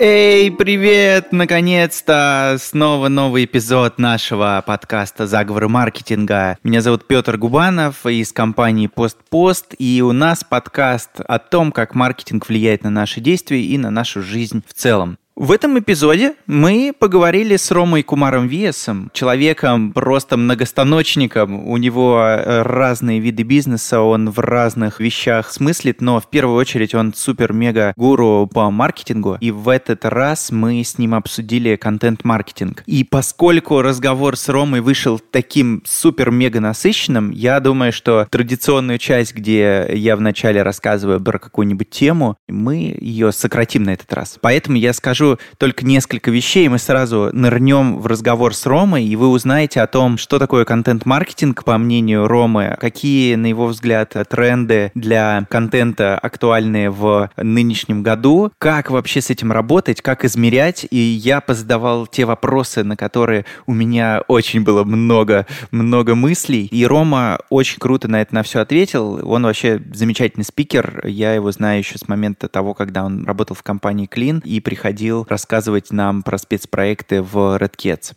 Эй, привет! Наконец-то снова новый эпизод нашего подкаста «Заговоры маркетинга». Меня зовут Петр Губанов из компании «Постпост», и у нас подкаст о том, как маркетинг влияет на наши действия и на нашу жизнь в целом. В этом эпизоде мы поговорили с Ромой Кумаром Виесом, человеком просто многостаночником. У него э, разные виды бизнеса, он в разных вещах смыслит, но в первую очередь он супер-мега-гуру по маркетингу. И в этот раз мы с ним обсудили контент-маркетинг. И поскольку разговор с Ромой вышел таким супер-мега насыщенным, я думаю, что традиционную часть, где я вначале рассказываю про какую-нибудь тему, мы ее сократим на этот раз. Поэтому я скажу только несколько вещей, мы сразу нырнем в разговор с Ромой, и вы узнаете о том, что такое контент-маркетинг, по мнению Ромы, какие, на его взгляд, тренды для контента актуальны в нынешнем году, как вообще с этим работать, как измерять, и я позадавал те вопросы, на которые у меня очень было много, много мыслей, и Рома очень круто на это на все ответил, он вообще замечательный спикер, я его знаю еще с момента того, когда он работал в компании Clean и приходил рассказывать нам про спецпроекты в Red.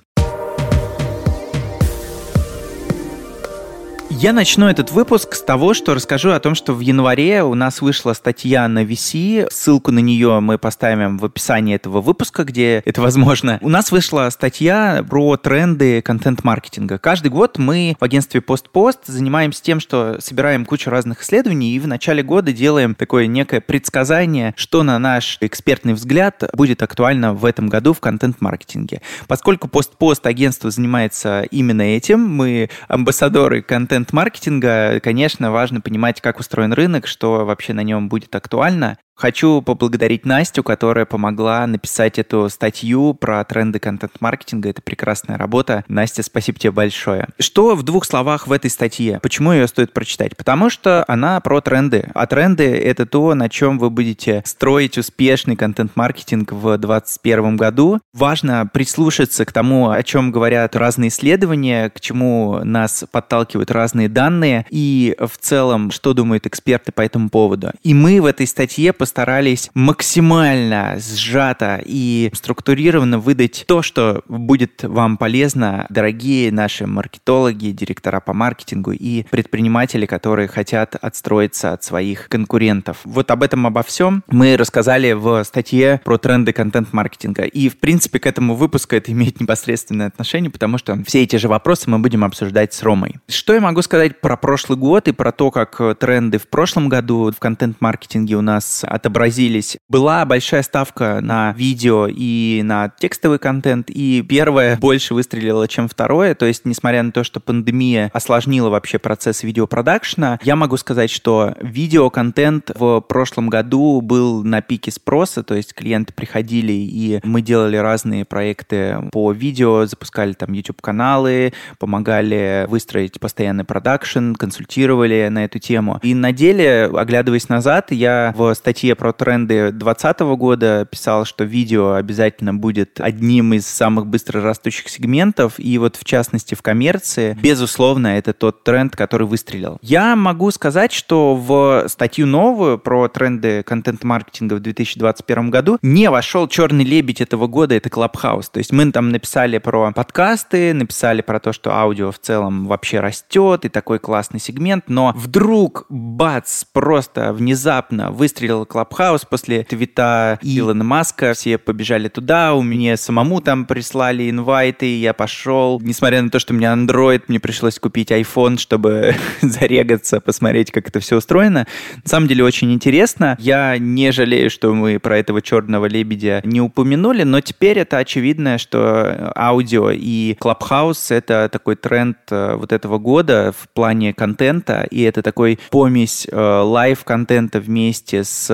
Я начну этот выпуск с того, что расскажу о том, что в январе у нас вышла статья на VC. Ссылку на нее мы поставим в описании этого выпуска, где это возможно. У нас вышла статья про тренды контент-маркетинга. Каждый год мы в агентстве PostPost занимаемся тем, что собираем кучу разных исследований и в начале года делаем такое некое предсказание, что на наш экспертный взгляд будет актуально в этом году в контент-маркетинге. Поскольку PostPost агентство занимается именно этим, мы амбассадоры контент маркетинга, конечно, важно понимать, как устроен рынок, что вообще на нем будет актуально. Хочу поблагодарить Настю, которая помогла написать эту статью про тренды контент-маркетинга. Это прекрасная работа. Настя, спасибо тебе большое. Что в двух словах в этой статье? Почему ее стоит прочитать? Потому что она про тренды. А тренды — это то, на чем вы будете строить успешный контент-маркетинг в 2021 году. Важно прислушаться к тому, о чем говорят разные исследования, к чему нас подталкивают разные данные и в целом, что думают эксперты по этому поводу. И мы в этой статье постарались максимально сжато и структурированно выдать то, что будет вам полезно, дорогие наши маркетологи, директора по маркетингу и предприниматели, которые хотят отстроиться от своих конкурентов. Вот об этом, обо всем мы рассказали в статье про тренды контент-маркетинга. И, в принципе, к этому выпуску это имеет непосредственное отношение, потому что все эти же вопросы мы будем обсуждать с Ромой. Что я могу сказать про прошлый год и про то, как тренды в прошлом году в контент-маркетинге у нас отобразились. Была большая ставка на видео и на текстовый контент, и первое больше выстрелило, чем второе. То есть, несмотря на то, что пандемия осложнила вообще процесс видеопродакшна, я могу сказать, что видеоконтент в прошлом году был на пике спроса, то есть клиенты приходили, и мы делали разные проекты по видео, запускали там YouTube-каналы, помогали выстроить постоянный продакшн, консультировали на эту тему. И на деле, оглядываясь назад, я в статье статье про тренды 2020 года писал, что видео обязательно будет одним из самых быстро растущих сегментов, и вот в частности в коммерции, безусловно, это тот тренд, который выстрелил. Я могу сказать, что в статью новую про тренды контент-маркетинга в 2021 году не вошел черный лебедь этого года, это Clubhouse. То есть мы там написали про подкасты, написали про то, что аудио в целом вообще растет, и такой классный сегмент, но вдруг, бац, просто внезапно выстрелил Clubhouse после твита Илона Маска. Все побежали туда, у меня самому там прислали инвайты, я пошел. Несмотря на то, что у меня Android, мне пришлось купить iPhone, чтобы зарегаться, посмотреть, как это все устроено. На самом деле очень интересно. Я не жалею, что мы про этого черного лебедя не упомянули, но теперь это очевидно, что аудио и Clubhouse — это такой тренд э, вот этого года в плане контента, и это такой помесь э, live-контента вместе с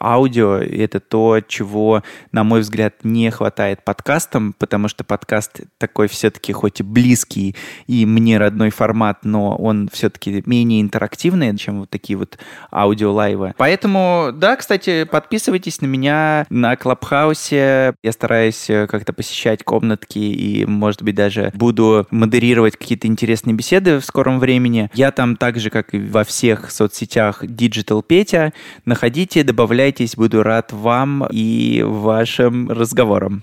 аудио, это то, чего, на мой взгляд, не хватает подкастам, потому что подкаст такой все-таки хоть и близкий и мне родной формат, но он все-таки менее интерактивный, чем вот такие вот аудио-лайвы. Поэтому, да, кстати, подписывайтесь на меня на Клабхаусе. Я стараюсь э, как-то посещать комнатки и, может быть, даже буду модерировать какие-то интересные беседы в скором времени. Я там так же, как и во всех соцсетях Digital Петя. Находите добавляйтесь, буду рад вам и вашим разговорам.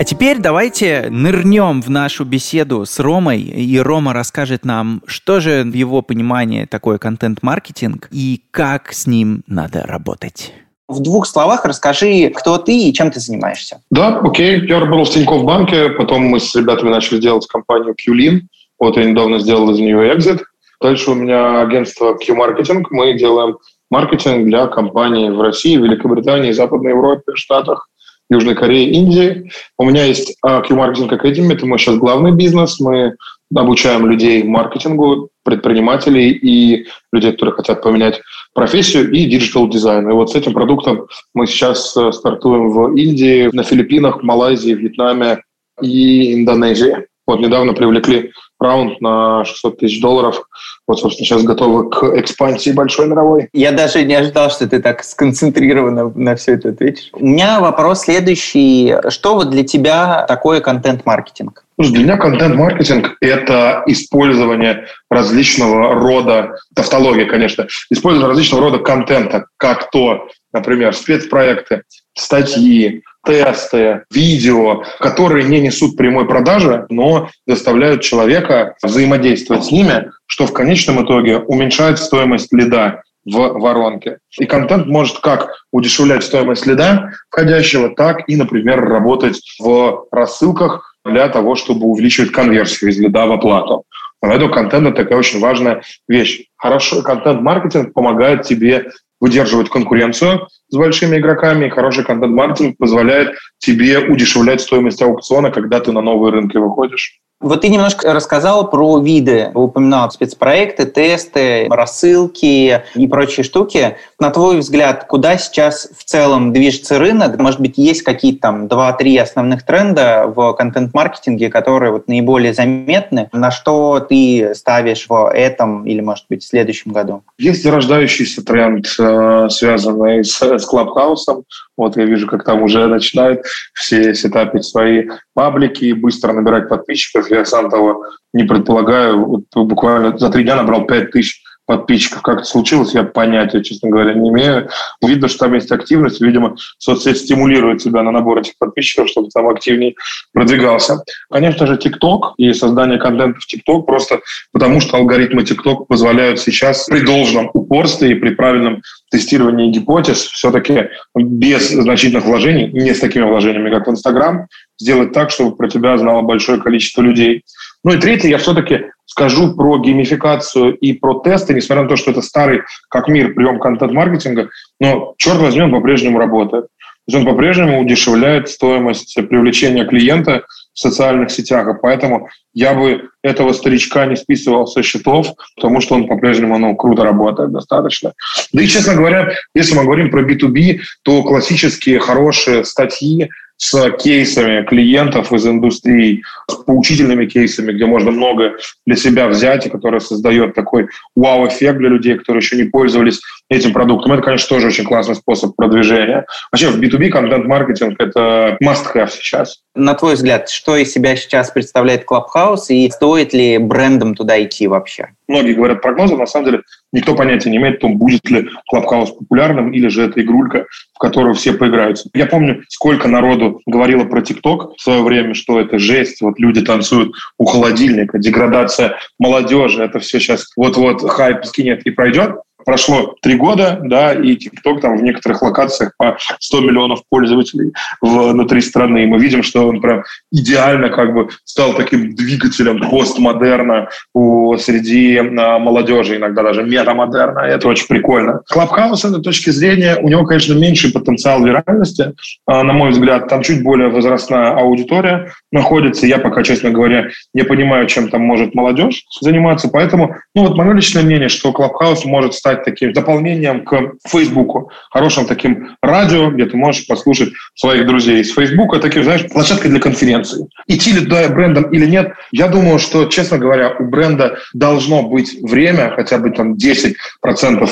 А теперь давайте нырнем в нашу беседу с Ромой, и Рома расскажет нам, что же в его понимании такое контент-маркетинг и как с ним надо работать. В двух словах расскажи, кто ты и чем ты занимаешься. Да, окей. Я работал в Тинькофф банке, потом мы с ребятами начали делать компанию QLIN. Вот я недавно сделал из нее exit. Дальше у меня агентство Qmarketing. Мы делаем маркетинг для компаний в России, Великобритании, Западной Европе, Штатах. Южной Корее, Индии. У меня есть Q-Marketing Academy, это мой сейчас главный бизнес. Мы обучаем людей маркетингу, предпринимателей и людей, которые хотят поменять профессию и digital дизайн. И вот с этим продуктом мы сейчас э, стартуем в Индии, на Филиппинах, Малайзии, Вьетнаме и Индонезии. Вот недавно привлекли раунд на 600 тысяч долларов. Вот, собственно, сейчас готовы к экспансии большой мировой. Я даже не ожидал, что ты так сконцентрированно на все это ответишь. У меня вопрос следующий. Что вот для тебя такое контент-маркетинг? Для меня контент-маркетинг – это использование различного рода, тавтология, конечно, использование различного рода контента, как то, например, спецпроекты, статьи, тесты, видео, которые не несут прямой продажи, но заставляют человека взаимодействовать с ними, что в конечном итоге уменьшает стоимость лида в воронке. И контент может как удешевлять стоимость лида входящего, так и, например, работать в рассылках для того, чтобы увеличивать конверсию из лида в оплату. Поэтому контент – это такая очень важная вещь. Хороший контент-маркетинг помогает тебе выдерживать конкуренцию с большими игроками, и хороший контент-маркетинг позволяет тебе удешевлять стоимость аукциона, когда ты на новые рынки выходишь. Вот ты немножко рассказал про виды, упоминал спецпроекты, тесты, рассылки и прочие штуки. На твой взгляд, куда сейчас в целом движется рынок? Может быть, есть какие-то там два-три основных тренда в контент-маркетинге, которые вот наиболее заметны? На что ты ставишь в этом или, может быть, в следующем году? Есть зарождающийся тренд, э, связанный с, с Клабхаусом. Вот я вижу, как там уже начинают все сетапить свои паблики и быстро набирать подписчиков. Я сам того не предполагаю. Вот буквально за три дня набрал 5 тысяч подписчиков. Как это случилось, я понятия, честно говоря, не имею. Видно, что там есть активность. Видимо, соцсеть стимулирует тебя на набор этих подписчиков, чтобы там активнее продвигался. Конечно же, TikTok и создание контента в TikTok просто потому, что алгоритмы TikTok позволяют сейчас при должном упорстве и при правильном тестировании гипотез все-таки без значительных вложений, не с такими вложениями, как в Instagram, сделать так, чтобы про тебя знало большое количество людей. Ну и третье, я все-таки скажу про геймификацию и про тесты, несмотря на то, что это старый как мир прием контент-маркетинга, но, черт возьми, он по-прежнему работает. То есть он по-прежнему удешевляет стоимость привлечения клиента в социальных сетях, и поэтому я бы этого старичка не списывал со счетов, потому что он по-прежнему ну, круто работает достаточно. Да и, честно говоря, если мы говорим про B2B, то классические хорошие статьи, с кейсами клиентов из индустрии, с поучительными кейсами, где можно много для себя взять, и который создает такой вау-эффект для людей, которые еще не пользовались этим продуктом. Это, конечно, тоже очень классный способ продвижения. Вообще в B2B контент-маркетинг – это must-have сейчас. На твой взгляд, что из себя сейчас представляет Clubhouse и стоит ли брендом туда идти вообще? Многие говорят прогнозы, на самом деле никто понятия не имеет о том, будет ли Clubhouse популярным или же это игрулька, в которую все поиграются. Я помню, сколько народу говорило про ТикТок в свое время, что это жесть, вот люди танцуют у холодильника, деградация молодежи, это все сейчас вот-вот хайп скинет и пройдет. Прошло три года, да, и TikTok там в некоторых локациях по 100 миллионов пользователей внутри страны. И мы видим, что он прям идеально как бы стал таким двигателем постмодерна у, среди а, молодежи, иногда даже метамодерна. Это очень прикольно. Clubhouse, с этой точки зрения, у него, конечно, меньший потенциал виральности, а, на мой взгляд. Там чуть более возрастная аудитория находится. Я пока, честно говоря, не понимаю, чем там может молодежь заниматься. Поэтому, ну вот мое личное мнение, что Clubhouse может стать стать таким дополнением к Фейсбуку, хорошим таким радио, где ты можешь послушать своих друзей из Фейсбука, таким, знаешь, площадкой для конференции. Идти ли туда брендом или нет, я думаю, что, честно говоря, у бренда должно быть время, хотя бы там 10%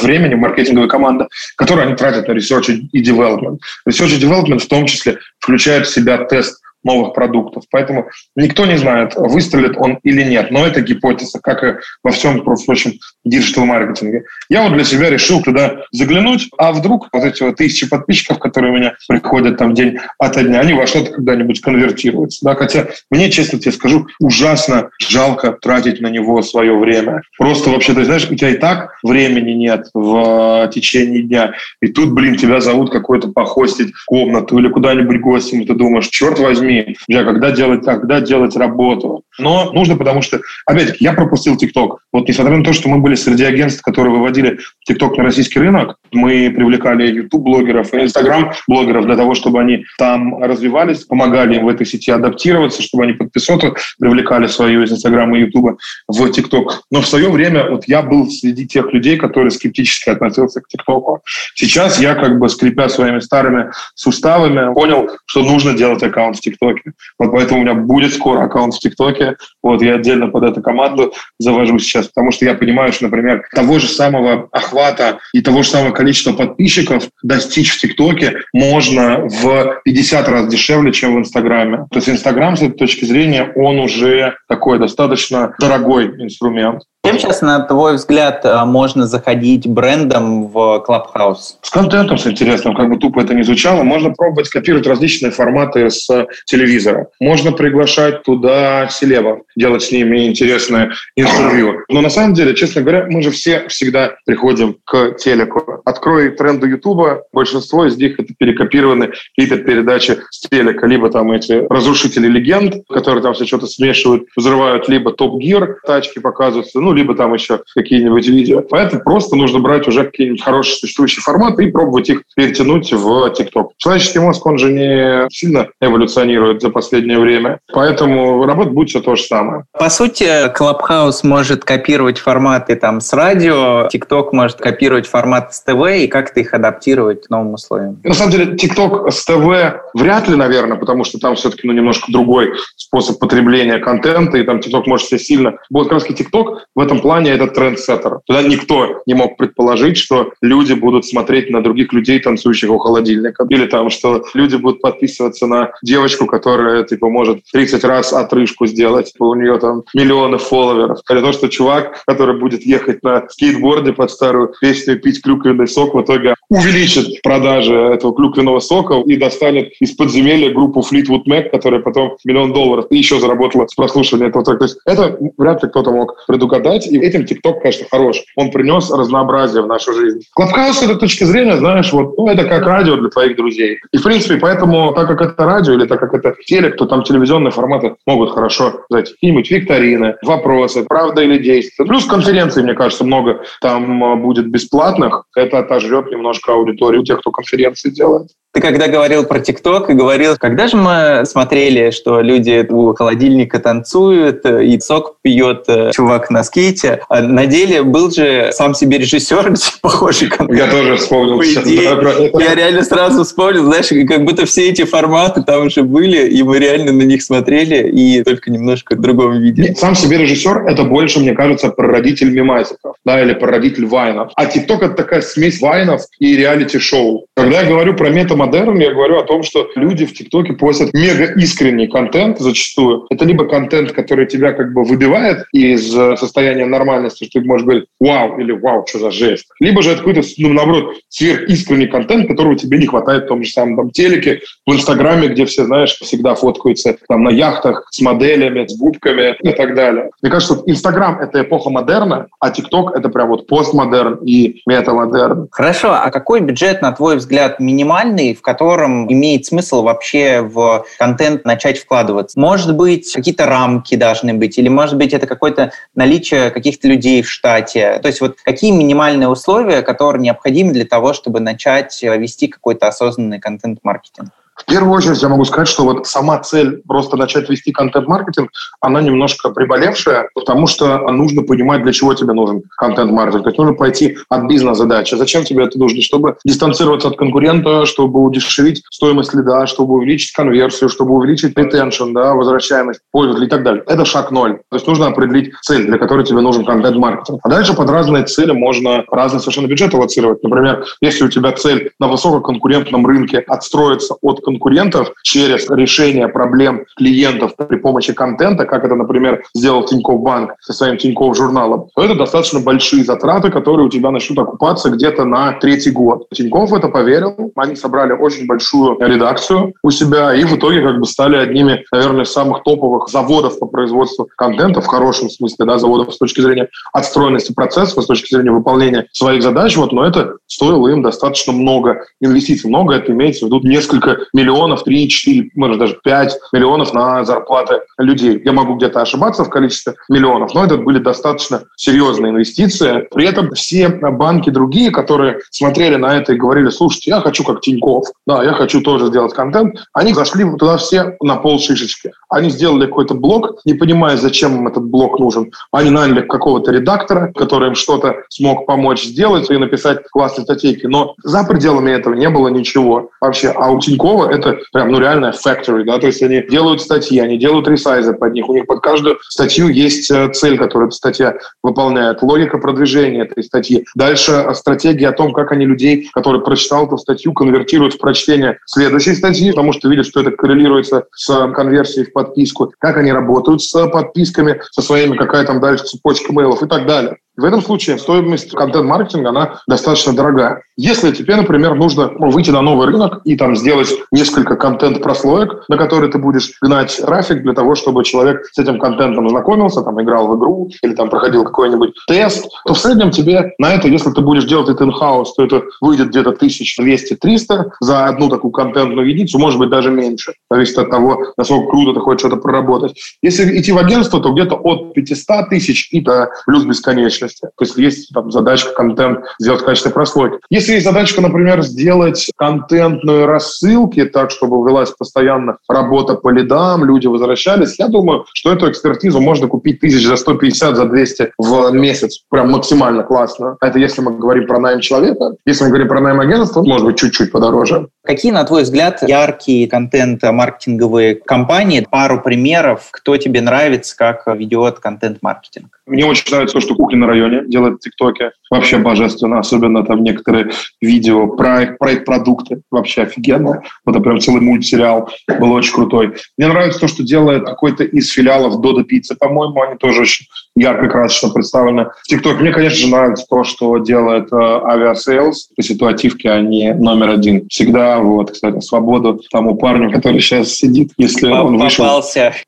времени, маркетинговой команды, которую они тратят на research и development. Research и development в том числе включает в себя тест новых продуктов. Поэтому никто не знает, выстрелит он или нет. Но это гипотеза, как и во всем, впрочем, диджитал-маркетинге. Я вот для себя решил туда заглянуть, а вдруг вот эти вот тысячи подписчиков, которые у меня приходят там день ото дня, они во что-то когда-нибудь конвертируются. Да? Хотя мне, честно тебе скажу, ужасно жалко тратить на него свое время. Просто вообще, ты знаешь, у тебя и так времени нет в э, течение дня, и тут, блин, тебя зовут какой-то похостить комнату или куда-нибудь гостем, и ты думаешь, черт возьми, я когда делать, когда делать работу? Но нужно, потому что, опять-таки, я пропустил ТикТок. Вот несмотря на то, что мы были среди агентств, которые выводили ТикТок на российский рынок, мы привлекали YouTube-блогеров Instagram-блогеров для того, чтобы они там развивались, помогали им в этой сети адаптироваться, чтобы они подписоты привлекали свою из Instagram и YouTube в ТикТок. Но в свое время вот я был среди тех людей, которые скептически относился к ТикТоку. Сейчас я как бы, скрипя своими старыми суставами, понял, что нужно делать аккаунт в ТикТоке. Вот поэтому у меня будет скоро аккаунт в ТикТоке. Вот я отдельно под эту команду завожу сейчас, потому что я понимаю, что, например, того же самого охвата и того же самого количества подписчиков достичь в ТикТоке можно в 50 раз дешевле, чем в Инстаграме. То есть Инстаграм, с этой точки зрения, он уже такой достаточно дорогой инструмент. Чем сейчас, на твой взгляд, э, можно заходить брендом в Clubhouse? С контентом, с интересным, как бы тупо это не звучало, можно пробовать копировать различные форматы с телевизора. Можно приглашать туда селебов, делать с ними интересное интервью. Но на самом деле, честно говоря, мы же все всегда приходим к телеку. Открой тренды Ютуба, большинство из них это перекопированы какие-то передачи с телека, либо там эти разрушители легенд, которые там все что-то смешивают, взрывают, либо топ-гир, тачки показываются, ну, либо там еще какие-нибудь видео. Поэтому просто нужно брать уже какие-нибудь хорошие существующие форматы и пробовать их перетянуть в ТикТок. Человеческий мозг, он же не сильно эволюционирует за последнее время, поэтому работать будет все то же самое. По сути, Clubhouse может копировать форматы там с радио, ТикТок может копировать форматы с ТВ и как-то их адаптировать к новым условиям. На самом деле, ТикТок с ТВ вряд ли, наверное, потому что там все-таки ну, немножко другой способ потребления контента, и там ТикТок может себе сильно... Вот как раз ТикТок в этом плане это трендсеттер. Туда никто не мог предположить, что люди будут смотреть на других людей, танцующих у холодильника. Или там, что люди будут подписываться на девочку, которая, типа, может 30 раз отрыжку сделать. У нее там миллионы фолловеров. Или то, что чувак, который будет ехать на скейтборде под старую песню «Пить клюквенный сок», в итоге увеличит продажи этого клюквенного сока и достанет из подземелья группу Fleetwood Mac, которая потом миллион долларов еще заработала с прослушивания этого трека. То есть это вряд ли кто-то мог предугадать дать. И этим ТикТок, конечно, хорош. Он принес разнообразие в нашу жизнь. Клабхаус с этой точки зрения, знаешь, вот, ну, это как радио для твоих друзей. И, в принципе, поэтому, так как это радио или так как это телек, то там телевизионные форматы могут хорошо, знаете, какие-нибудь викторины, вопросы, правда или действие. Плюс конференции, мне кажется, много там а, будет бесплатных. Это отожрет немножко аудиторию тех, кто конференции делает. Ты когда говорил про ТикТок и говорил, когда же мы смотрели, что люди у холодильника танцуют и сок пьет э, чувак на скейте, а на деле был же сам себе режиссер, похожий контент. Я тоже вспомнил. Я реально сразу вспомнил, знаешь, как будто все эти форматы там уже были, и мы реально на них смотрели, и только немножко в другом виде. Сам себе режиссер — это больше, мне кажется, прародитель мемасиков, да, или прародитель вайнов. А ТикТок — это такая смесь вайнов и реалити-шоу. Когда я говорю про мета модерн, я говорю о том, что люди в ТикТоке постят мега искренний контент зачастую. Это либо контент, который тебя как бы выбивает из э, состояния нормальности, что ты можешь говорить «Вау!» или «Вау, что за жесть!» Либо же это какой-то, ну, наоборот, сверхискренний контент, которого тебе не хватает в том же самом там, телеке, в Инстаграме, где все, знаешь, всегда фоткаются там на яхтах с моделями, с губками и так далее. Мне кажется, что Инстаграм — это эпоха модерна, а ТикТок — это прям вот постмодерн и метамодерн. Хорошо, а какой бюджет, на твой взгляд, минимальный, в котором имеет смысл вообще в контент начать вкладываться? Может быть, какие-то рамки должны быть, или, может быть, это какое-то наличие каких-то людей в штате? То есть вот какие минимальные условия, которые необходимы для того, чтобы начать вести какой-то осознанный контент-маркетинг? В первую очередь я могу сказать, что вот сама цель просто начать вести контент-маркетинг, она немножко приболевшая, потому что нужно понимать, для чего тебе нужен контент-маркетинг. То есть нужно пойти от бизнес-задачи. Зачем тебе это нужно? Чтобы дистанцироваться от конкурента, чтобы удешевить стоимость лида, чтобы увеличить конверсию, чтобы увеличить ретеншн, да, возвращаемость пользователей и так далее. Это шаг ноль. То есть нужно определить цель, для которой тебе нужен контент-маркетинг. А дальше под разные цели можно разный совершенно бюджет аллоцировать. Например, если у тебя цель на высококонкурентном рынке отстроиться от конкурентов через решение проблем клиентов при помощи контента, как это, например, сделал Тинькофф Банк со своим Тинькофф журналом, то это достаточно большие затраты, которые у тебя начнут окупаться где-то на третий год. Тинькофф это поверил, они собрали очень большую редакцию у себя и в итоге как бы стали одними, наверное, самых топовых заводов по производству контента, в хорошем смысле, да, заводов с точки зрения отстроенности процесса, с точки зрения выполнения своих задач, вот, но это стоило им достаточно много инвестиций. Много это имеется в виду несколько миллионов, 3, 4, может даже 5 миллионов на зарплаты людей. Я могу где-то ошибаться в количестве миллионов, но это были достаточно серьезные инвестиции. При этом все банки другие, которые смотрели на это и говорили, слушайте, я хочу как Тиньков, да, я хочу тоже сделать контент, они зашли туда все на пол шишечки. Они сделали какой-то блог, не понимая, зачем им этот блог нужен. Они наняли какого-то редактора, который им что-то смог помочь сделать и написать классные статейки. Но за пределами этого не было ничего вообще. А у Тинькова это прям, ну, реальная factory, да, то есть они делают статьи, они делают ресайзы под них, у них под каждую статью есть э, цель, которую эта статья выполняет, логика продвижения этой статьи. Дальше стратегия о том, как они людей, которые прочитал эту статью, конвертируют в прочтение следующей статьи, потому что видят, что это коррелируется с конверсией в подписку, как они работают с подписками, со своими, какая там дальше цепочка мейлов и так далее. В этом случае стоимость контент-маркетинга, она достаточно дорогая. Если тебе, например, нужно выйти на новый рынок и там сделать несколько контент-прослоек, на которые ты будешь гнать трафик для того, чтобы человек с этим контентом знакомился, там играл в игру или там проходил какой-нибудь тест, то в среднем тебе на это, если ты будешь делать это in-house, то это выйдет где-то 1200-300 за одну такую контентную единицу, может быть, даже меньше. Зависит от того, насколько круто ты хочешь что-то проработать. Если идти в агентство, то где-то от 500 тысяч и до плюс бесконечно мощности. То есть есть там задачка контент сделать в качестве прослойки. Если есть задачка, например, сделать контентную рассылки так, чтобы велась постоянно работа по лидам, люди возвращались, я думаю, что эту экспертизу можно купить тысяч за 150, за 200 в месяц. Прям максимально классно. Это если мы говорим про найм человека. Если мы говорим про найм агентства, может быть, чуть-чуть подороже. Какие, на твой взгляд, яркие контент-маркетинговые компании? Пару примеров, кто тебе нравится, как ведет контент-маркетинг? Мне очень нравится то, что кухня на районе делает в ТикТоке. Вообще божественно. Особенно там некоторые видео про, про их продукты. Вообще офигенно. Вот, прям целый мультсериал был очень крутой. Мне нравится то, что делает какой-то из филиалов Додо Пиццы. По-моему, они тоже очень ярко, красочно представлены в ТикТоке. Мне, конечно же, нравится то, что делает э, авиасейлс. По ситуативке они номер один. Всегда, вот, кстати, свободу тому парню, который сейчас сидит. Если он вышел...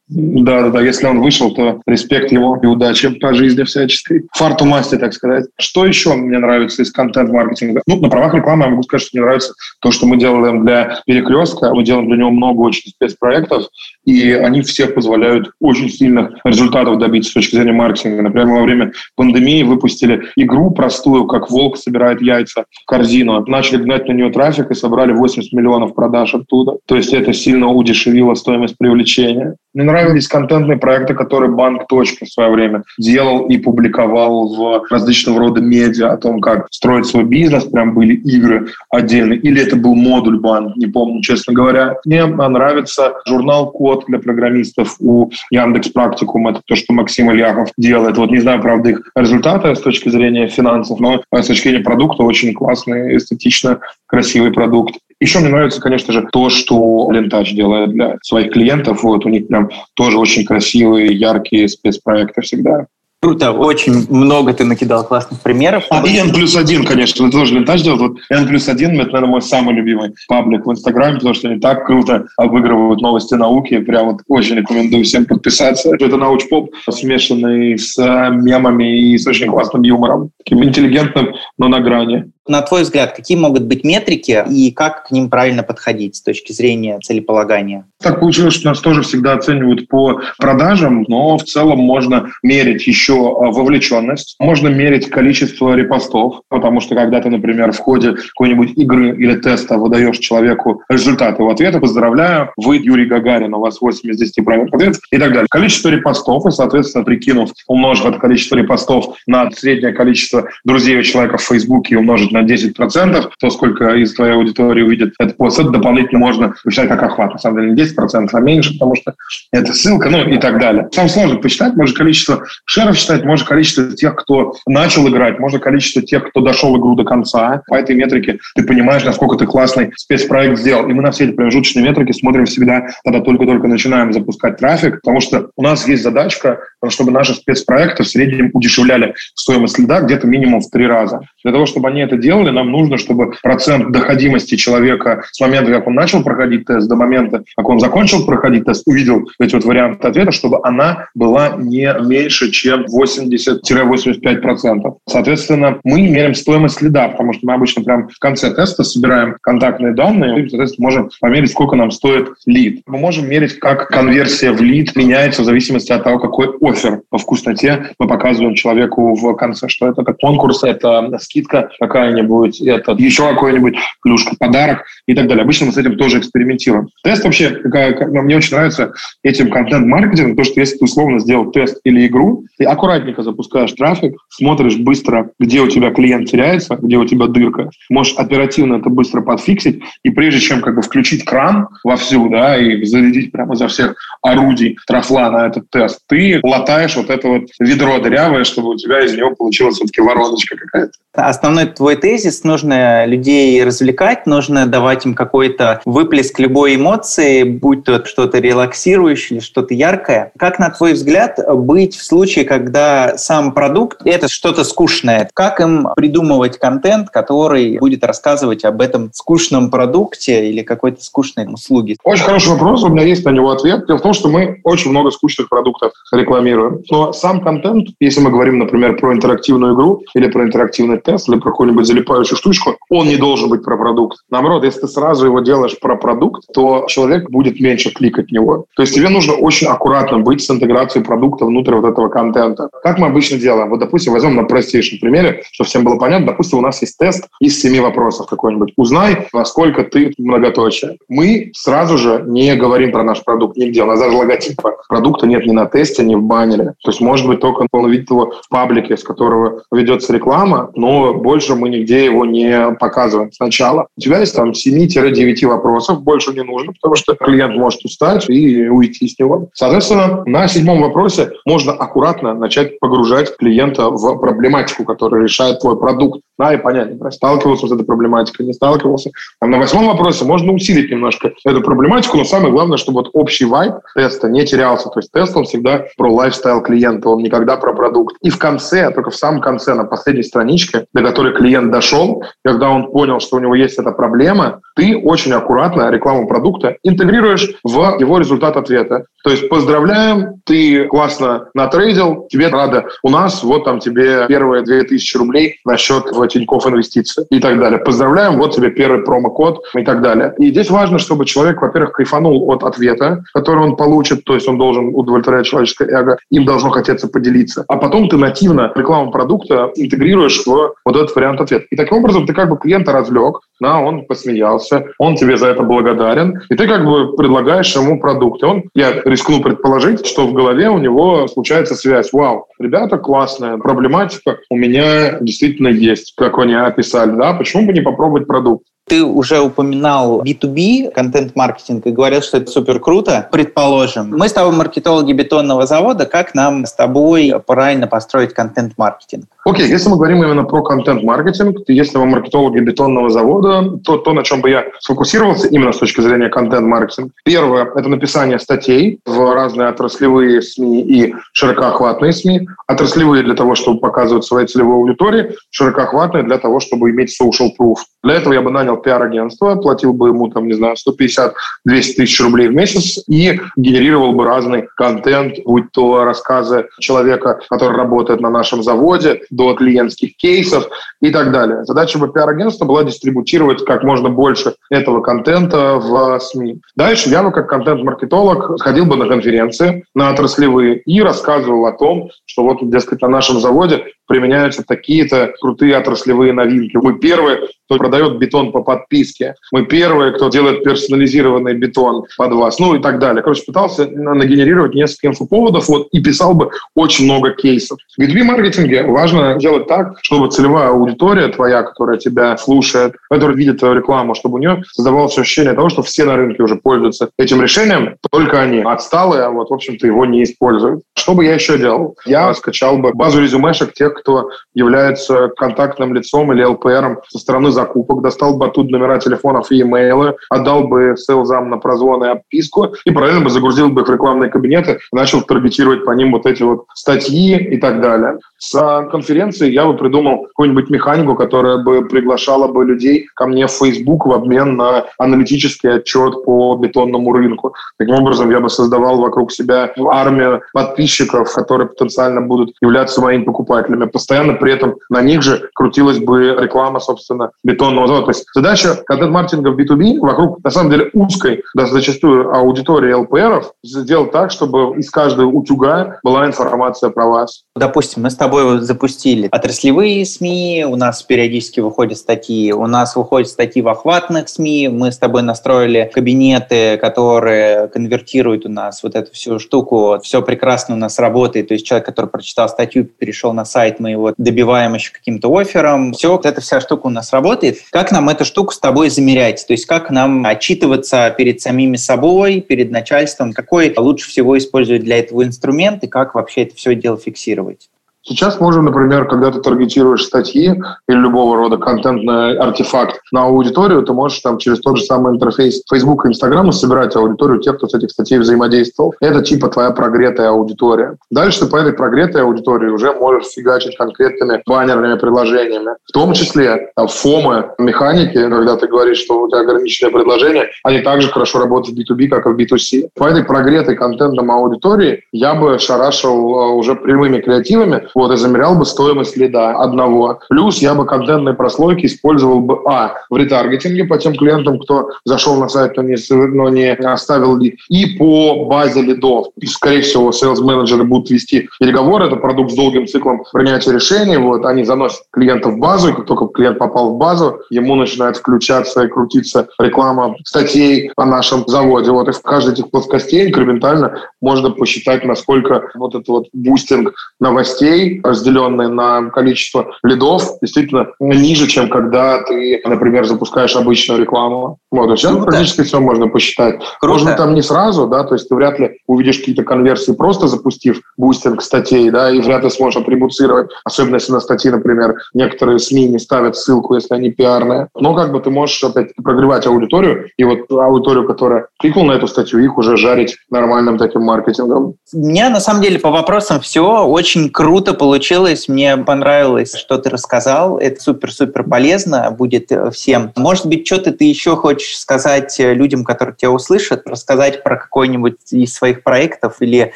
Да, да, да. Если он вышел, то респект его и удачи по жизни всяческой. Фарту масти, так сказать. Что еще мне нравится из контент-маркетинга? Ну, на правах рекламы я могу сказать, что мне нравится то, что мы делаем для Перекрестка. Мы делаем для него много очень спецпроектов, и они все позволяют очень сильных результатов добиться с точки зрения маркетинга. Например, мы во время пандемии выпустили игру простую, как волк собирает яйца в корзину. Начали гнать на нее трафик и собрали 80 миллионов продаж оттуда. То есть это сильно удешевило стоимость привлечения. Мне нравились контентные проекты, которые Банк Точка в свое время делал и публиковал в различного рода медиа о том, как строить свой бизнес. Прям были игры отдельные. Или это был модуль банк, не помню, честно говоря. Мне нравится журнал «Код» для программистов у Яндекс Практикум. Это то, что Максим Ильяхов делает. Вот не знаю, правда, их результаты с точки зрения финансов, но с точки зрения продукта очень классный, эстетично красивый продукт. Еще мне нравится, конечно же, то, что Лентач делает для своих клиентов. Вот у них прям тоже очень красивые, яркие спецпроекты всегда. Круто, очень много ты накидал классных примеров. А, и N плюс один, конечно, это тоже лентаж делает. Вот N плюс один, это, наверное, мой самый любимый паблик в Инстаграме, потому что они так круто обыгрывают новости науки. Прям вот очень рекомендую всем подписаться. Это науч-поп, смешанный с мемами и с очень классным юмором. Таким интеллигентным, но на грани. На твой взгляд, какие могут быть метрики и как к ним правильно подходить с точки зрения целеполагания? Так получилось, что нас тоже всегда оценивают по продажам, но в целом можно мерить еще а, вовлеченность, можно мерить количество репостов, потому что когда ты, например, в ходе какой-нибудь игры или теста выдаешь человеку результат его ответа, поздравляю, вы Юрий Гагарин, у вас 8 из 10 правильных ответов и так далее. Количество репостов, и, соответственно, прикинув, умножив это количество репостов на среднее количество друзей у человека в Фейсбуке и умножить на на 10%, то, сколько из твоей аудитории увидит этот пост, это дополнительно можно посчитать как охват. На самом деле не 10%, а меньше, потому что это ссылка, ну и так далее. Сам сложно посчитать, можно количество шеров считать, можно количество тех, кто начал играть, можно количество тех, кто дошел игру до конца. По этой метрике ты понимаешь, насколько ты классный спецпроект сделал. И мы на все эти промежуточные метрики смотрим всегда, когда только-только начинаем запускать трафик, потому что у нас есть задачка, чтобы наши спецпроекты в среднем удешевляли стоимость лида где-то минимум в три раза. Для того, чтобы они это делали, нам нужно, чтобы процент доходимости человека с момента, как он начал проходить тест, до момента, как он закончил проходить тест, увидел эти вот варианты ответа, чтобы она была не меньше, чем 80-85%. Соответственно, мы меряем стоимость лида, потому что мы обычно прям в конце теста собираем контактные данные, и, соответственно, можем померить, сколько нам стоит лид. Мы можем мерить, как конверсия в лид меняется в зависимости от того, какой офер по вкусноте мы показываем человеку в конце, что это как конкурс, это скидка какая-нибудь, это еще какой-нибудь плюшка, подарок и так далее. Обычно мы с этим тоже экспериментируем. Тест вообще, какая, как, мне очень нравится этим контент-маркетингом, то, что если ты условно сделал тест или игру, ты аккуратненько запускаешь трафик, смотришь быстро, где у тебя клиент теряется, где у тебя дырка, можешь оперативно это быстро подфиксить, и прежде чем как бы включить кран вовсю, да, и зарядить прямо за всех орудий трафла на этот тест, ты латаешь вот это вот ведро дырявое, чтобы у тебя из него получилась все-таки вороночка какая-то. Основной твой тезис, нужно людей развлекать, нужно давать им какой-то выплеск любой эмоции, будь то что-то релаксирующее или что-то яркое. Как, на твой взгляд, быть в случае, когда сам продукт — это что-то скучное? Как им придумывать контент, который будет рассказывать об этом скучном продукте или какой-то скучной услуге? Очень хороший вопрос, у меня есть на него ответ. Дело в том, что мы очень много скучных продуктов рекламируем. Но сам контент, если мы говорим, например, про интерактивную игру или про интерактивный тест, или про какую-нибудь залипающую штучку, он не должен быть про продукт. Наоборот, если ты сразу его делаешь про продукт, то человек будет меньше кликать в него. То есть тебе нужно очень аккуратно быть с интеграцией продукта внутрь вот этого контента. Как мы обычно делаем? Вот, допустим, возьмем на простейшем примере, чтобы всем было понятно. Допустим, у нас есть тест из семи вопросов какой-нибудь. Узнай, насколько ты многоточие. Мы сразу же не говорим про наш продукт нигде. У нас даже логотипа продукта нет ни на тесте, ни в баннере. То есть, может быть, только он увидит его в паблике, с которого ведется реклама, но больше мы нигде его не показываем сначала. У тебя есть там 7-9 вопросов, больше не нужно, потому что клиент может устать и уйти с него. Соответственно, на седьмом вопросе можно аккуратно начать погружать клиента в проблематику, которая решает твой продукт. Да, и понять, сталкивался с этой проблематикой, не сталкивался. А на восьмом вопросе можно усилить немножко эту проблематику, но самое главное, чтобы вот общий вайб теста не терялся. То есть тест, он всегда про лайфстайл клиента, он никогда про продукт. И в конце, только в самом конце, на последней страничке, до которой клиент дошел, когда он понял, что у него есть эта проблема, ты очень аккуратно рекламу продукта интегрируешь в его результат ответа. То есть поздравляем, ты классно натрейдил, тебе надо у нас, вот там тебе первые 2000 рублей на счет в Тинькофф инвестиции и так далее. Поздравляем, вот тебе первый промокод и так далее. И здесь важно, чтобы человек, во-первых, кайфанул от ответа, который он получит, то есть он должен удовлетворять человеческое эго, им должно хотеться поделиться. А потом ты нативно рекламу продукта интегрируешь в вот этот вариант ответа. И таким образом ты как бы клиента развлек, да, он посмеялся, он тебе за это благодарен, и ты как бы предлагаешь ему продукт. И он, я рискну предположить, что в голове у него случается связь. Вау, ребята, классная проблематика у меня действительно есть, как они описали, да, почему бы не попробовать продукт? Ты уже упоминал B2B, контент-маркетинг, и говорил, что это супер круто. Предположим, мы с тобой маркетологи бетонного завода, как нам с тобой правильно построить контент-маркетинг? Окей, okay, если мы говорим именно про контент-маркетинг, если мы маркетологи бетонного завода, то то, на чем бы я сфокусировался именно с точки зрения контент-маркетинга. Первое – это написание статей в разные отраслевые СМИ и широкоохватные СМИ. Отраслевые для того, чтобы показывать своей целевой аудитории, широкоохватные для того, чтобы иметь social proof. Для этого я бы нанял пиар-агентство, платил бы ему, там, не знаю, 150-200 тысяч рублей в месяц и генерировал бы разный контент, будь то рассказы человека, который работает на нашем заводе, до клиентских кейсов и так далее. Задача бы пиар-агентства была дистрибутировать как можно больше этого контента в СМИ. Дальше я бы как контент-маркетолог сходил бы на конференции, на отраслевые и рассказывал о том, что вот, дескать, на нашем заводе применяются такие-то крутые отраслевые новинки. Мы первые, кто продает бетон по подписки. Мы первые, кто делает персонализированный бетон под вас, ну и так далее. Короче, пытался нагенерировать несколько инфоповодов вот, и писал бы очень много кейсов. В B2B-маркетинге важно делать так, чтобы целевая аудитория твоя, которая тебя слушает, которая видит твою рекламу, чтобы у нее создавалось ощущение того, что все на рынке уже пользуются этим решением, только они. Отсталые, вот, в общем-то, его не используют. Что бы я еще делал? Я скачал бы базу резюмешек тех, кто является контактным лицом или ЛПРом со стороны закупок, достал бы оттуда номера телефонов и имейлы, отдал бы селзам на прозвон и отписку и параллельно бы загрузил бы их в рекламные кабинеты, начал таргетировать по ним вот эти вот статьи и так далее. С конференции я бы придумал какую-нибудь механику, которая бы приглашала бы людей ко мне в Facebook в обмен на аналитический отчет по бетонному рынку. Таким образом, я бы создавал вокруг себя армию подписчиков, которые потенциально будут являться моими покупателями. Постоянно при этом на них же крутилась бы реклама, собственно, бетонного завода. То есть задача контент-маркетинга в B2B вокруг, на самом деле, узкой, да, зачастую аудитории ЛПРов, сделать так, чтобы из каждого утюга была информация про вас. Допустим, мы с тобой запустили отраслевые СМИ, у нас периодически выходят статьи, у нас выходят статьи в охватных СМИ, мы с тобой настроили кабинеты, которые конвертируют у нас вот эту всю штуку, все прекрасно у нас работает, то есть человек, который прочитал статью, перешел на сайт, мы его добиваем еще каким-то оффером, все, вот эта вся штука у нас работает. Как нам эту штуку с тобой замерять? То есть как нам отчитываться перед самими собой, перед начальством, какой лучше всего использовать для этого инструмент и как вообще это все дело фиксировать? делаете. Сейчас можем, например, когда ты таргетируешь статьи или любого рода контентный артефакт на аудиторию, ты можешь там через тот же самый интерфейс Facebook и Instagram собирать аудиторию тех, кто с этих статей взаимодействовал. Это типа твоя прогретая аудитория. Дальше ты по этой прогретой аудитории уже можешь фигачить конкретными баннерными предложениями. В том числе там, фомы, механики, когда ты говоришь, что у тебя ограниченное предложение, они также хорошо работают в B2B, как и в B2C. По этой прогретой контентом аудитории я бы шарашил а, уже прямыми креативами, вот, и замерял бы стоимость лида одного. Плюс я бы контентные прослойки использовал бы, а, в ретаргетинге по тем клиентам, кто зашел на сайт, но не, но не оставил лид, и по базе лидов. И, скорее всего, sales-менеджеры будут вести переговоры, это продукт с долгим циклом принятия решений, вот, они заносят клиента в базу, и как только клиент попал в базу, ему начинает включаться и крутиться реклама статей о нашем заводе. Вот, и в каждой этих плоскостей инкрементально можно посчитать, насколько вот этот вот бустинг новостей рублей, разделенные на количество лидов, действительно ниже, чем когда ты, например, запускаешь обычную рекламу. Вот, то есть Круто. практически все можно посчитать. Круто. Можно там не сразу, да, то есть ты вряд ли увидишь какие-то конверсии, просто запустив бустинг статей, да, и вряд ли сможешь атрибуцировать, особенно если на статьи, например, некоторые СМИ не ставят ссылку, если они пиарные. Но как бы ты можешь опять прогревать аудиторию, и вот аудиторию, которая кликнула на эту статью, их уже жарить нормальным таким маркетингом. У меня на самом деле по вопросам все очень круто круто получилось, мне понравилось, что ты рассказал. Это супер-супер полезно будет э, всем. Может быть, что-то ты еще хочешь сказать э, людям, которые тебя услышат, рассказать про какой-нибудь из своих проектов или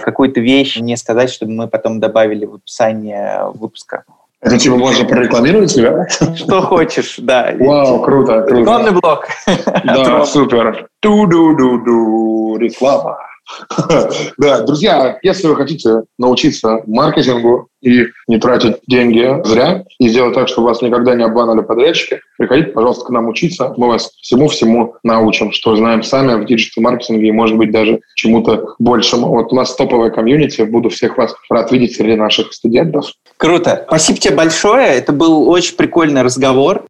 какую-то вещь мне сказать, чтобы мы потом добавили в описание выпуска. Это типа можно прорекламировать себя? Что хочешь, да. Вау, круто, круто. Рекламный блок. Да, супер. Ту-ду-ду-ду, реклама. Да, друзья, если вы хотите научиться маркетингу и не тратить деньги зря, и сделать так, чтобы вас никогда не обманывали подрядчики, приходите, пожалуйста, к нам учиться. Мы вас всему-всему научим, что знаем сами в диджитал-маркетинге и, может быть, даже чему-то большему. Вот у нас топовая комьюнити, буду всех вас рад видеть среди наших студентов. Круто. Спасибо тебе большое. Это был очень прикольный разговор.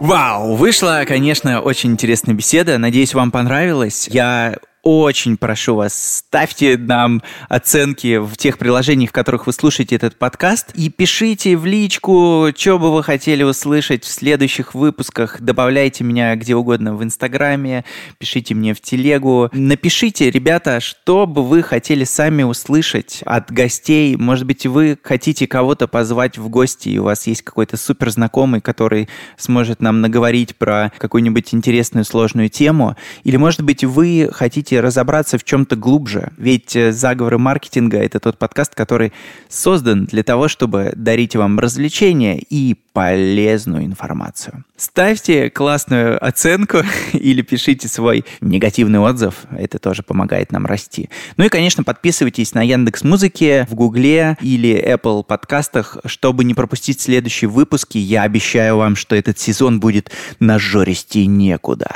Вау, вышла, конечно, очень интересная беседа. Надеюсь, вам понравилось. Я очень прошу вас, ставьте нам оценки в тех приложениях, в которых вы слушаете этот подкаст, и пишите в личку, что бы вы хотели услышать в следующих выпусках. Добавляйте меня где угодно в Инстаграме, пишите мне в телегу. Напишите, ребята, что бы вы хотели сами услышать от гостей. Может быть, вы хотите кого-то позвать в гости, и у вас есть какой-то супер знакомый, который сможет нам наговорить про какую-нибудь интересную, сложную тему. Или, может быть, вы хотите хотите разобраться в чем-то глубже. Ведь э, «Заговоры маркетинга» — это тот подкаст, который создан для того, чтобы дарить вам развлечения и полезную информацию. Ставьте классную оценку или пишите свой негативный отзыв. Это тоже помогает нам расти. Ну и, конечно, подписывайтесь на Яндекс Музыке, в Гугле или Apple подкастах, чтобы не пропустить следующие выпуски. Я обещаю вам, что этот сезон будет нажористей некуда.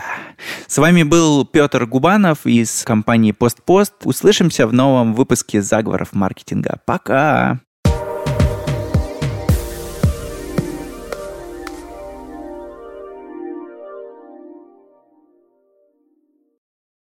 С вами был Петр Губанов из компании «Постпост». Услышимся в новом выпуске «Заговоров маркетинга». Пока!